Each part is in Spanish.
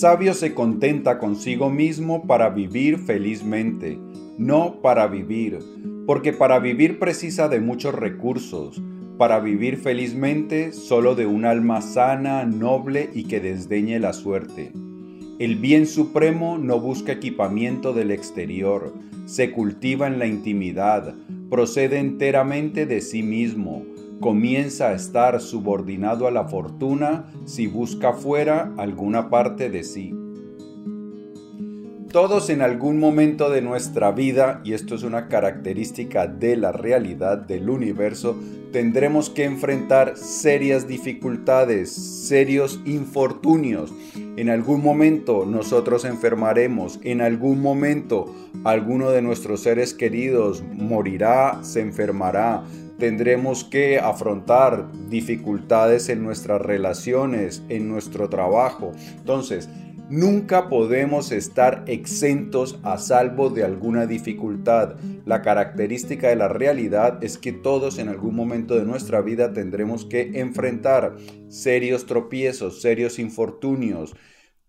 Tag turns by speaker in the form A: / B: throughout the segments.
A: sabio se contenta consigo mismo para vivir felizmente, no para vivir, porque para vivir precisa de muchos recursos, para vivir felizmente solo de un alma sana, noble y que desdeñe la suerte. El bien supremo no busca equipamiento del exterior, se cultiva en la intimidad, procede enteramente de sí mismo, comienza a estar subordinado a la fortuna si busca fuera alguna parte de sí. Todos en algún momento de nuestra vida, y esto es una característica de la realidad del universo, tendremos que enfrentar serias dificultades, serios infortunios. En algún momento nosotros enfermaremos, en algún momento alguno de nuestros seres queridos morirá, se enfermará, tendremos que afrontar dificultades en nuestras relaciones, en nuestro trabajo. Entonces, Nunca podemos estar exentos a salvo de alguna dificultad. La característica de la realidad es que todos en algún momento de nuestra vida tendremos que enfrentar serios tropiezos, serios infortunios.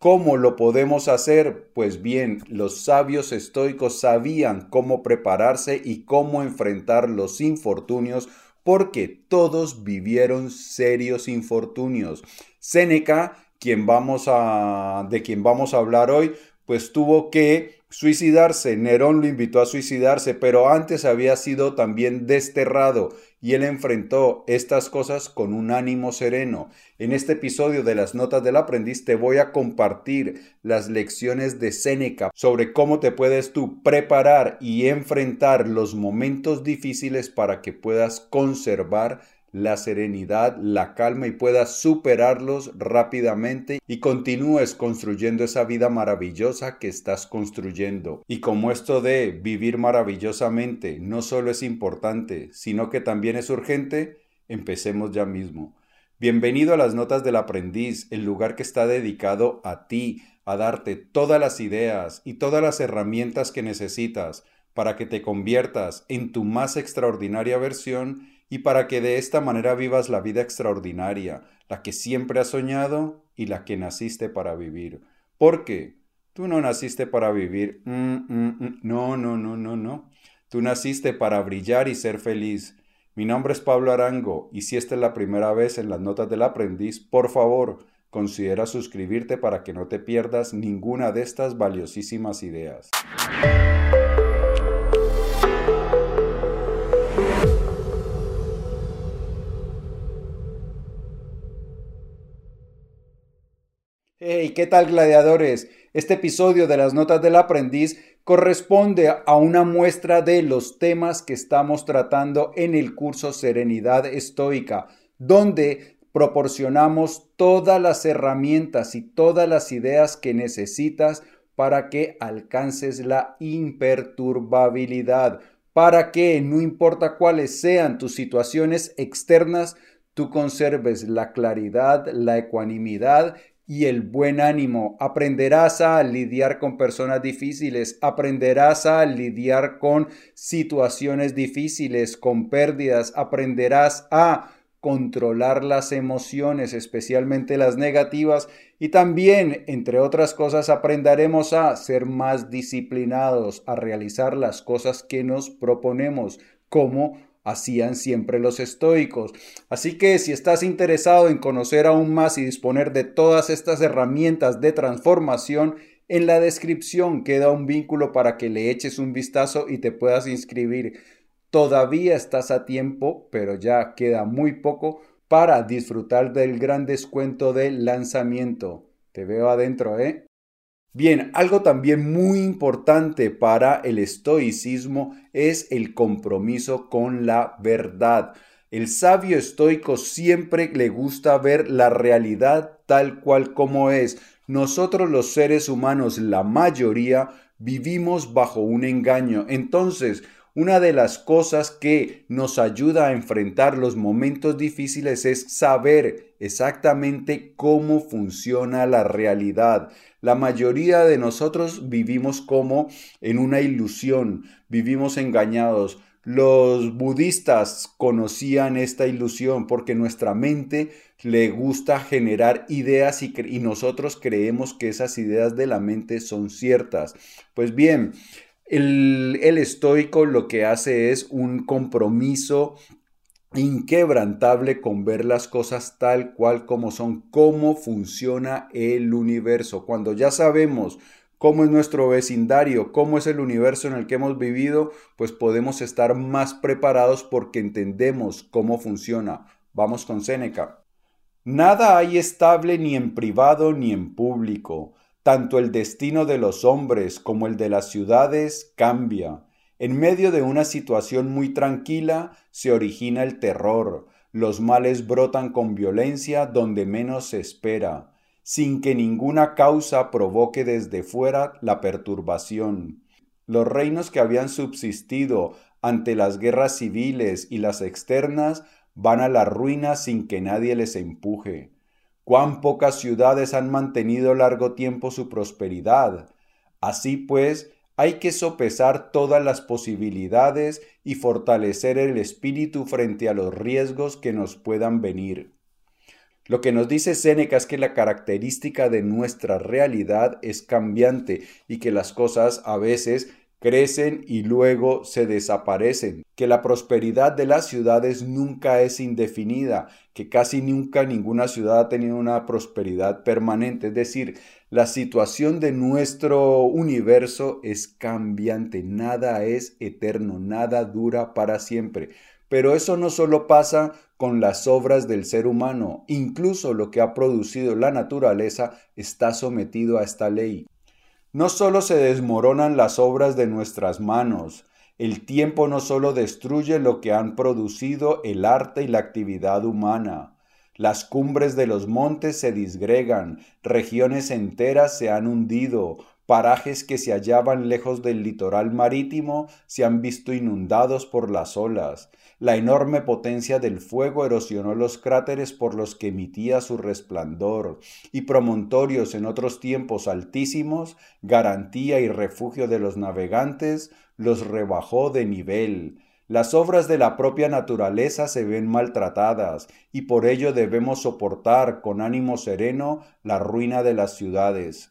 A: ¿Cómo lo podemos hacer? Pues bien, los sabios estoicos sabían cómo prepararse y cómo enfrentar los infortunios porque todos vivieron serios infortunios. Séneca de quien vamos a hablar hoy, pues tuvo que suicidarse. Nerón lo invitó a suicidarse, pero antes había sido también desterrado y él enfrentó estas cosas con un ánimo sereno. En este episodio de las Notas del Aprendiz te voy a compartir las lecciones de Séneca sobre cómo te puedes tú preparar y enfrentar los momentos difíciles para que puedas conservar la serenidad, la calma y puedas superarlos rápidamente y continúes construyendo esa vida maravillosa que estás construyendo. Y como esto de vivir maravillosamente no solo es importante, sino que también es urgente, empecemos ya mismo. Bienvenido a las Notas del Aprendiz, el lugar que está dedicado a ti, a darte todas las ideas y todas las herramientas que necesitas para que te conviertas en tu más extraordinaria versión y para que de esta manera vivas la vida extraordinaria, la que siempre has soñado y la que naciste para vivir. Porque tú no naciste para vivir. Mm, mm, mm. No, no, no, no, no. Tú naciste para brillar y ser feliz. Mi nombre es Pablo Arango y si esta es la primera vez en las notas del aprendiz, por favor, considera suscribirte para que no te pierdas ninguna de estas valiosísimas ideas. Hey, ¿qué tal gladiadores? Este episodio de las Notas del Aprendiz corresponde a una muestra de los temas que estamos tratando en el curso Serenidad Estoica, donde proporcionamos todas las herramientas y todas las ideas que necesitas para que alcances la imperturbabilidad, para que no importa cuáles sean tus situaciones externas, tú conserves la claridad, la ecuanimidad y el buen ánimo. Aprenderás a lidiar con personas difíciles, aprenderás a lidiar con situaciones difíciles, con pérdidas, aprenderás a controlar las emociones, especialmente las negativas, y también, entre otras cosas, aprenderemos a ser más disciplinados, a realizar las cosas que nos proponemos, como hacían siempre los estoicos. Así que si estás interesado en conocer aún más y disponer de todas estas herramientas de transformación, en la descripción queda un vínculo para que le eches un vistazo y te puedas inscribir. Todavía estás a tiempo, pero ya queda muy poco para disfrutar del gran descuento del lanzamiento. Te veo adentro, ¿eh? Bien, algo también muy importante para el estoicismo es el compromiso con la verdad. El sabio estoico siempre le gusta ver la realidad tal cual como es. Nosotros los seres humanos, la mayoría, vivimos bajo un engaño. Entonces, una de las cosas que nos ayuda a enfrentar los momentos difíciles es saber exactamente cómo funciona la realidad. La mayoría de nosotros vivimos como en una ilusión, vivimos engañados. Los budistas conocían esta ilusión porque nuestra mente le gusta generar ideas y, y, nosotros creemos que esas ideas de la mente son ciertas. Pues bien, el, estoico lo que hace es un compromiso inquebrantable con ver las cosas tal cual como son, cómo funciona el universo. Cuando ya sabemos cómo es nuestro vecindario, cómo es el universo en el que hemos vivido, pues podemos estar más preparados porque entendemos cómo funciona. Vamos con Séneca. Nada hay estable ni en privado ni en público. Tanto el destino de los hombres como el de las ciudades cambia. En medio de una situación muy tranquila se origina el terror. Los males brotan con violencia donde menos se espera, sin que ninguna causa provoque desde fuera la perturbación. Los reinos que habían subsistido ante las guerras civiles y las externas van a la ruina sin que nadie les empuje. Cuán pocas ciudades han mantenido largo tiempo su prosperidad. Así pues, hay que sopesar todas las posibilidades y fortalecer el espíritu frente a los riesgos que nos puedan venir. Lo que nos dice Séneca es que la característica de nuestra realidad es cambiante y que las cosas a veces crecen y luego se desaparecen, que la prosperidad de las ciudades nunca es indefinida, que casi nunca ninguna ciudad ha tenido una prosperidad permanente, es decir, la situación de nuestro universo es cambiante, nada es eterno, nada dura para siempre. Pero eso no solo pasa con las obras del ser humano, incluso lo que ha producido la naturaleza está sometido a esta ley. No solo se desmoronan las obras de nuestras manos, el tiempo no solo destruye lo que han producido el arte y la actividad humana, las cumbres de los montes se disgregan, regiones enteras se han hundido, parajes que se hallaban lejos del litoral marítimo se han visto inundados por las olas. La enorme potencia del fuego erosionó los cráteres por los que emitía su resplandor, y promontorios en otros tiempos altísimos, garantía y refugio de los navegantes, los rebajó de nivel. Las obras de la propia naturaleza se ven maltratadas y por ello debemos soportar con ánimo sereno la ruina de las ciudades.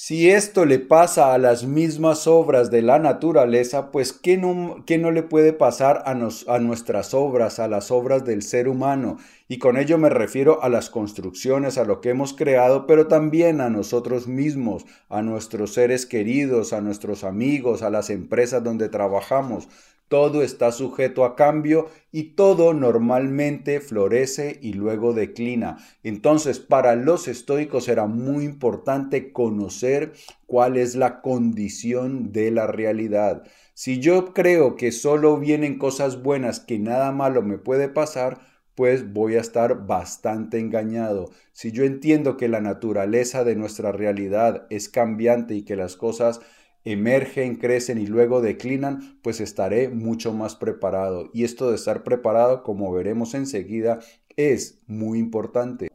A: Si esto le pasa a las mismas obras de la naturaleza, pues ¿qué no, qué no le puede pasar a, a nuestras obras, a las obras del ser humano? Y con ello me refiero a las construcciones, a lo que hemos creado, pero también a nosotros mismos, a nuestros seres queridos, a nuestros amigos, a las empresas donde trabajamos. Todo está sujeto a cambio y todo normalmente florece y luego declina. Entonces, para los estoicos era muy importante conocer cuál es la condición de la realidad. Si yo creo que solo vienen cosas buenas, que nada malo me puede pasar, pues voy a estar bastante engañado. Si yo entiendo que la naturaleza de nuestra realidad es cambiante y que las cosas emergen, crecen y luego declinan, pues estaré mucho más preparado. Y esto de estar preparado, como veremos enseguida, es muy importante.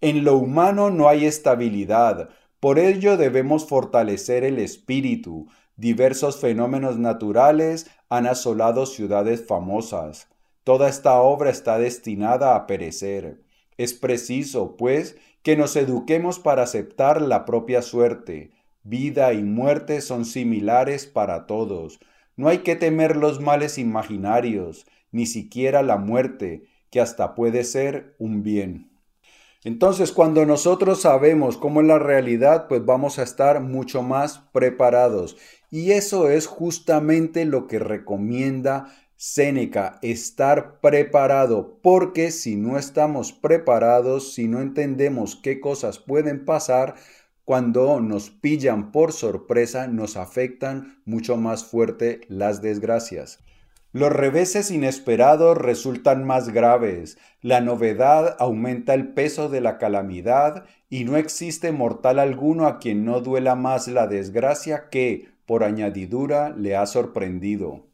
A: En lo humano no hay estabilidad, por ello debemos fortalecer el espíritu. Diversos fenómenos naturales han asolado ciudades famosas. Toda esta obra está destinada a perecer. Es preciso, pues, que nos eduquemos para aceptar la propia suerte, Vida y muerte son similares para todos. No hay que temer los males imaginarios, ni siquiera la muerte, que hasta puede ser un bien. Entonces, cuando nosotros sabemos cómo es la realidad, pues vamos a estar mucho más preparados. Y eso es justamente lo que recomienda Séneca, estar preparado, porque si no estamos preparados, si no entendemos qué cosas pueden pasar, cuando nos pillan por sorpresa, nos afectan mucho más fuerte las desgracias. Los reveses inesperados resultan más graves, la novedad aumenta el peso de la calamidad y no existe mortal alguno a quien no duela más la desgracia que, por añadidura, le ha sorprendido.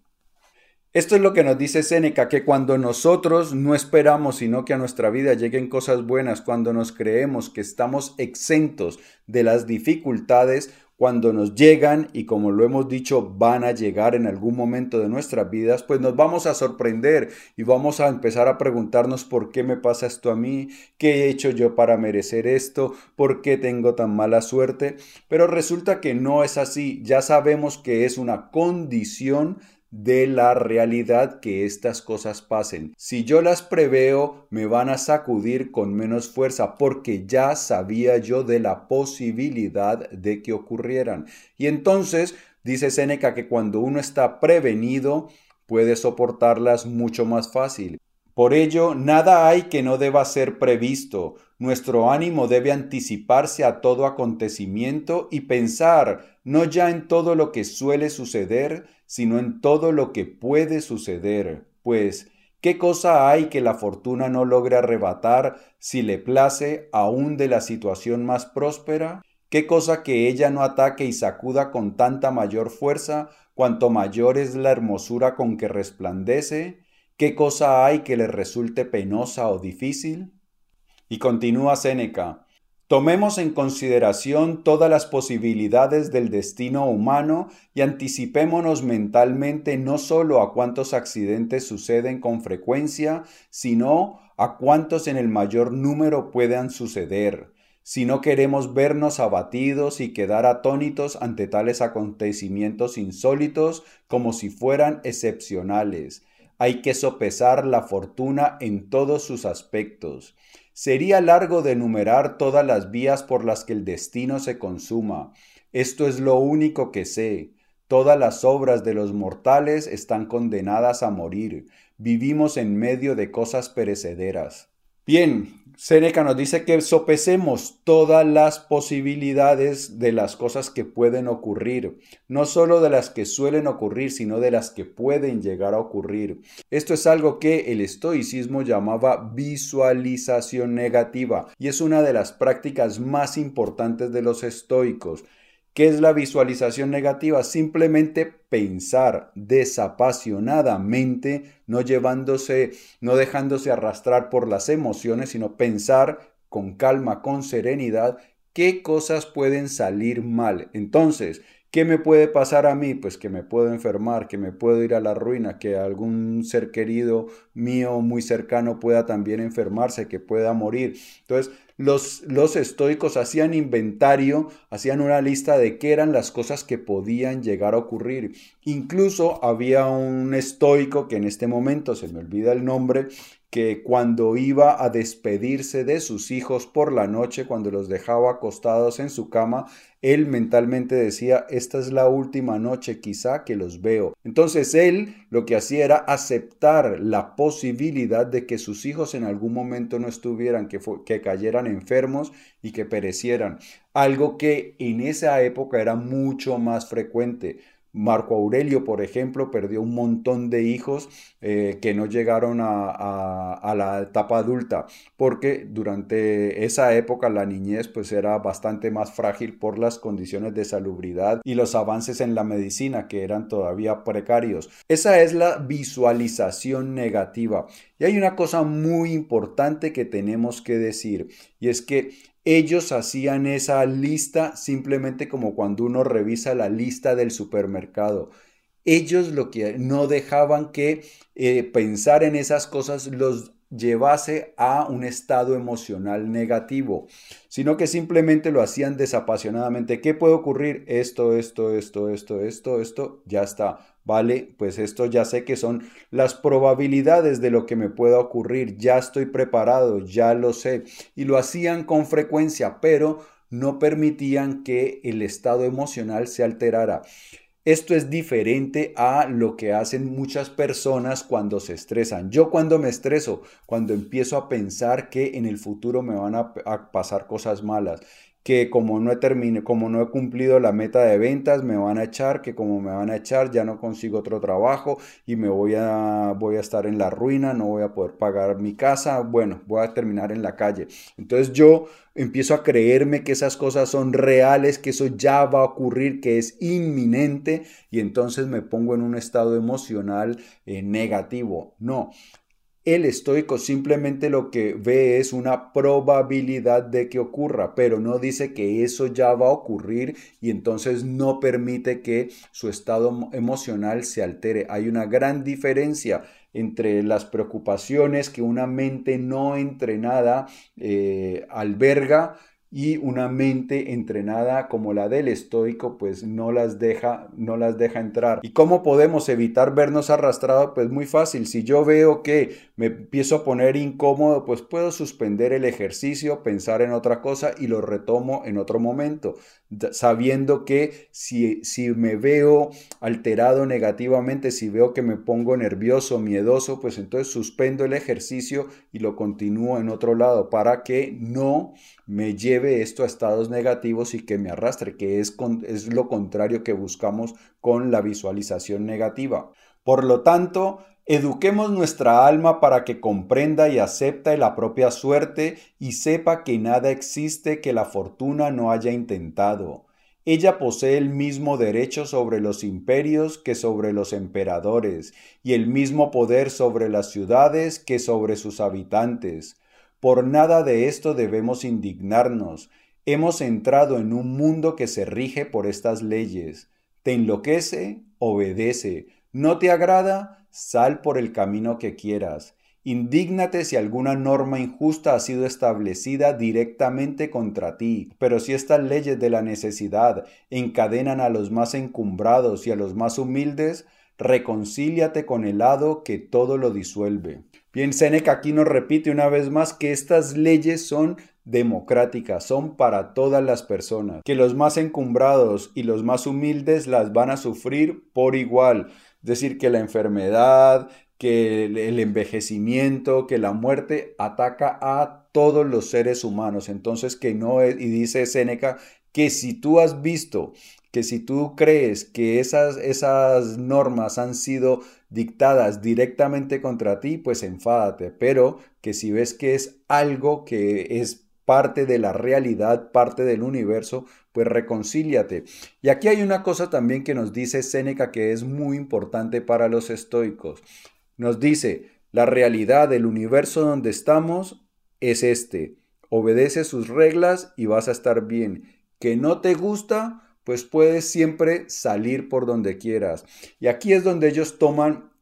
A: Esto es lo que nos dice Séneca, que cuando nosotros no esperamos sino que a nuestra vida lleguen cosas buenas, cuando nos creemos que estamos exentos de las dificultades, cuando nos llegan y como lo hemos dicho van a llegar en algún momento de nuestras vidas, pues nos vamos a sorprender y vamos a empezar a preguntarnos por qué me pasa esto a mí, qué he hecho yo para merecer esto, por qué tengo tan mala suerte. Pero resulta que no es así, ya sabemos que es una condición de la realidad que estas cosas pasen. Si yo las preveo, me van a sacudir con menos fuerza porque ya sabía yo de la posibilidad de que ocurrieran. Y entonces, dice Séneca que cuando uno está prevenido, puede soportarlas mucho más fácil. Por ello, nada hay que no deba ser previsto. Nuestro ánimo debe anticiparse a todo acontecimiento y pensar no ya en todo lo que suele suceder, sino en todo lo que puede suceder. Pues, ¿qué cosa hay que la fortuna no logre arrebatar si le place aún de la situación más próspera? ¿Qué cosa que ella no ataque y sacuda con tanta mayor fuerza, cuanto mayor es la hermosura con que resplandece? ¿Qué cosa hay que le resulte penosa o difícil? Y continúa Séneca. Tomemos en consideración todas las posibilidades del destino humano y anticipémonos mentalmente no solo a cuántos accidentes suceden con frecuencia, sino a cuántos en el mayor número puedan suceder. Si no queremos vernos abatidos y quedar atónitos ante tales acontecimientos insólitos como si fueran excepcionales, hay que sopesar la fortuna en todos sus aspectos. Sería largo de enumerar todas las vías por las que el destino se consuma. Esto es lo único que sé. Todas las obras de los mortales están condenadas a morir. Vivimos en medio de cosas perecederas. Bien, Seneca nos dice que sopesemos todas las posibilidades de las cosas que pueden ocurrir, no solo de las que suelen ocurrir, sino de las que pueden llegar a ocurrir. Esto es algo que el estoicismo llamaba visualización negativa y es una de las prácticas más importantes de los estoicos. ¿Qué es la visualización negativa? Simplemente pensar desapasionadamente, no llevándose, no dejándose arrastrar por las emociones, sino pensar con calma, con serenidad, qué cosas pueden salir mal. Entonces, ¿Qué me puede pasar a mí? Pues que me puedo enfermar, que me puedo ir a la ruina, que algún ser querido mío muy cercano pueda también enfermarse, que pueda morir. Entonces, los, los estoicos hacían inventario, hacían una lista de qué eran las cosas que podían llegar a ocurrir. Incluso había un estoico que en este momento se me olvida el nombre, que cuando iba a despedirse de sus hijos por la noche, cuando los dejaba acostados en su cama, él mentalmente decía, esta es la última noche quizá que los veo. Entonces él lo que hacía era aceptar la posibilidad de que sus hijos en algún momento no estuvieran, que, que cayeran enfermos y que perecieran. Algo que en esa época era mucho más frecuente. Marco Aurelio, por ejemplo, perdió un montón de hijos eh, que no llegaron a, la etapa adulta, porque durante esa época la niñez pues era bastante más frágil por las condiciones de salubridad y los avances en la medicina que eran todavía precarios. Esa es la visualización negativa. Y hay una cosa muy importante que tenemos que decir, y es que ellos hacían esa lista simplemente como cuando uno revisa la lista del supermercado. Ellos lo que no dejaban que eh, pensar en esas cosas los llevase a un estado emocional negativo, sino que simplemente lo hacían desapasionadamente. ¿Qué puede ocurrir? Esto, esto, esto, esto, esto, esto, ya está. Vale, pues esto ya sé que son las probabilidades de lo que me pueda ocurrir, ya estoy preparado, ya lo sé. Y lo hacían con frecuencia, pero no permitían que el estado emocional se alterara. Esto es diferente a lo que hacen muchas personas cuando se estresan. Yo cuando me estreso, cuando empiezo a pensar que en el futuro me van a, pasar cosas malas, que como no he terminado, como no he cumplido la meta de ventas, me van a echar, que como me van a echar, ya no consigo otro trabajo y me voy a, voy a estar en la ruina, no voy a poder pagar mi casa, bueno, voy a terminar en la calle. Entonces yo empiezo a creerme que esas cosas son reales, que eso ya va a ocurrir, que es inminente y entonces me pongo en un estado emocional eh, negativo. No, El estoico simplemente lo que ve es una probabilidad de que ocurra, pero no dice que eso ya va a ocurrir y entonces no permite que su estado emocional se altere. Hay una gran diferencia entre las preocupaciones que una mente no entrenada eh, alberga y una mente entrenada como la del estoico pues no las deja no las deja entrar. ¿Y cómo podemos evitar vernos arrastrados? Pues muy fácil. Si yo veo que me empiezo a poner incómodo, pues puedo suspender el ejercicio, pensar en otra cosa y lo retomo en otro momento, sabiendo que si, si me veo alterado negativamente, si veo que me pongo nervioso, miedoso, pues entonces suspendo el ejercicio y lo continúo en otro lado para que no me lleve esto a estados negativos y que me arrastre, que es, es lo contrario que buscamos con la visualización negativa. Por lo tanto, Eduquemos nuestra alma para que comprenda y acepte la propia suerte y sepa que nada existe que la fortuna no haya intentado. Ella posee el mismo derecho sobre los imperios que sobre los emperadores, y el mismo poder sobre las ciudades que sobre sus habitantes. Por nada de esto debemos indignarnos. Hemos entrado en un mundo que se rige por estas leyes. Te enloquece, obedece. No te agrada, sal por el camino que quieras. Indígnate si alguna norma injusta ha sido establecida directamente contra ti, pero si estas leyes de la necesidad encadenan a los más encumbrados y a los más humildes, reconcíliate con el hado que todo lo disuelve. Bien, Seneca aquí nos repite una vez más que estas leyes son democráticas, son para todas las personas, que los más encumbrados y los más humildes las van a sufrir por igual. Decir, que la enfermedad, que el envejecimiento, que la muerte ataca a todos los seres humanos. Entonces, que no es, y dice Seneca, que si tú has visto que si tú crees que esas, esas normas han sido dictadas directamente contra ti, pues enfádate, pero que si ves que es algo que es parte de la realidad, parte del universo, pues reconcíliate. Y aquí hay una cosa también que nos dice Séneca que es muy importante para los estoicos. Nos dice, la realidad del universo donde estamos es este. Obedece sus reglas y vas a estar bien. Que no te gusta, pues puedes siempre salir por donde quieras. Y aquí es donde ellos toman,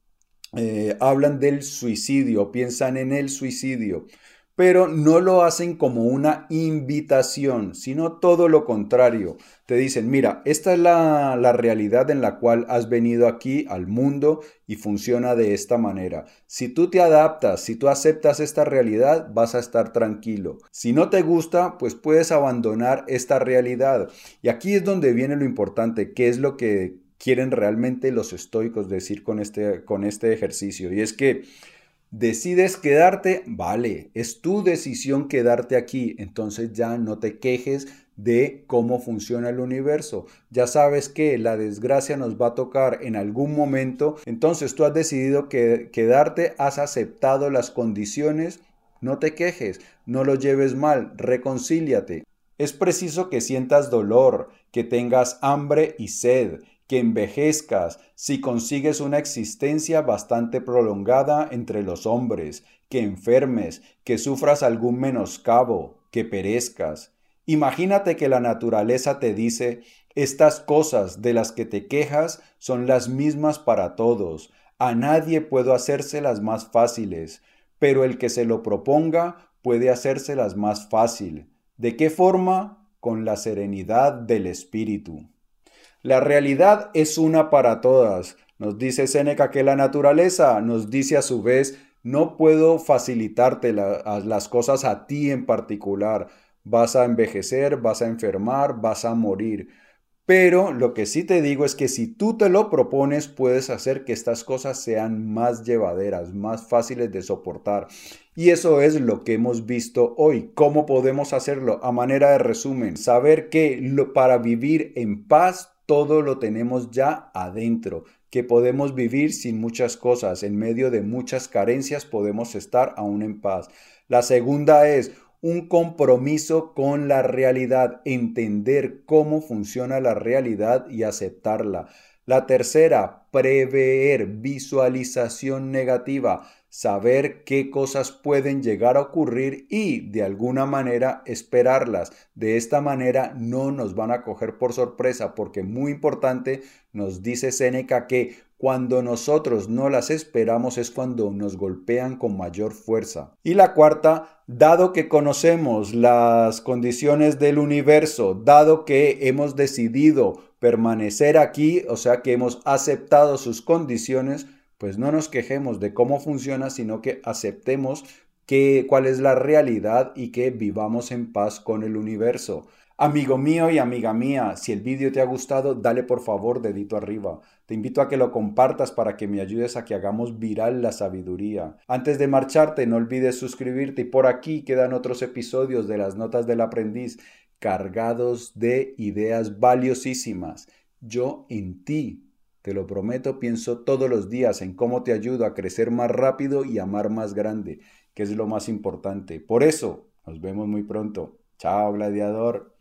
A: eh, hablan del suicidio, piensan en el suicidio pero no lo hacen como una invitación, sino todo lo contrario. Te dicen, mira, esta es la, la, realidad en la cual has venido aquí al mundo y funciona de esta manera. Si tú te adaptas, si tú aceptas esta realidad, vas a estar tranquilo. Si no te gusta, pues puedes abandonar esta realidad. Y aquí es donde viene lo importante, qué es lo que quieren realmente los estoicos decir con este, con este ejercicio. Y es que Decides quedarte, vale, es tu decisión quedarte aquí, entonces ya no te quejes de cómo funciona el universo. Ya sabes que la desgracia nos va a tocar en algún momento, entonces tú has decidido que, quedarte, has aceptado las condiciones, no te quejes, no lo lleves mal, reconcíliate. Es preciso que sientas dolor, que tengas hambre y sed, que envejezcas, si consigues una existencia bastante prolongada entre los hombres, que enfermes, que sufras algún menoscabo, que perezcas. Imagínate que la naturaleza te dice, estas cosas de las que te quejas son las mismas para todos, a nadie puedo hacérselas más fáciles, pero el que se lo proponga puede hacérselas más fácil. ¿De qué forma? Con la serenidad del espíritu. La realidad es una para todas. Nos dice Séneca que la naturaleza nos dice a su vez, no puedo facilitarte las cosas a ti en particular. Vas a envejecer, vas a enfermar, vas a morir. Pero lo que sí te digo es que si tú te lo propones, puedes hacer que estas cosas sean más llevaderas, más fáciles de soportar. Y eso es lo que hemos visto hoy. ¿Cómo podemos hacerlo? A manera de resumen, saber que para vivir en paz todo lo tenemos ya adentro, que podemos vivir sin muchas cosas, en medio de muchas carencias podemos estar aún en paz. La segunda es un compromiso con la realidad, entender cómo funciona la realidad y aceptarla. La tercera, prever, visualización negativa, saber qué cosas pueden llegar a ocurrir y de alguna manera esperarlas. De esta manera no nos van a coger por sorpresa porque muy importante nos dice Séneca que cuando nosotros no las esperamos es cuando nos golpean con mayor fuerza. Y la cuarta, dado que conocemos las condiciones del universo, dado que hemos decidido permanecer aquí, o sea que hemos aceptado sus condiciones, pues no nos quejemos de cómo funciona, sino que aceptemos que, cuál es la realidad y que vivamos en paz con el universo. Amigo mío y amiga mía, si el vídeo te ha gustado, dale por favor dedito arriba. Te invito a que lo compartas para que me ayudes a que hagamos viral la sabiduría. Antes de marcharte, no olvides suscribirte y por aquí quedan otros episodios de las notas del aprendiz cargados de ideas valiosísimas. Yo en ti te lo prometo, pienso todos los días en cómo te ayudo a crecer más rápido y amar más grande, que es lo más importante. Por eso, nos vemos muy pronto. Chao, gladiador.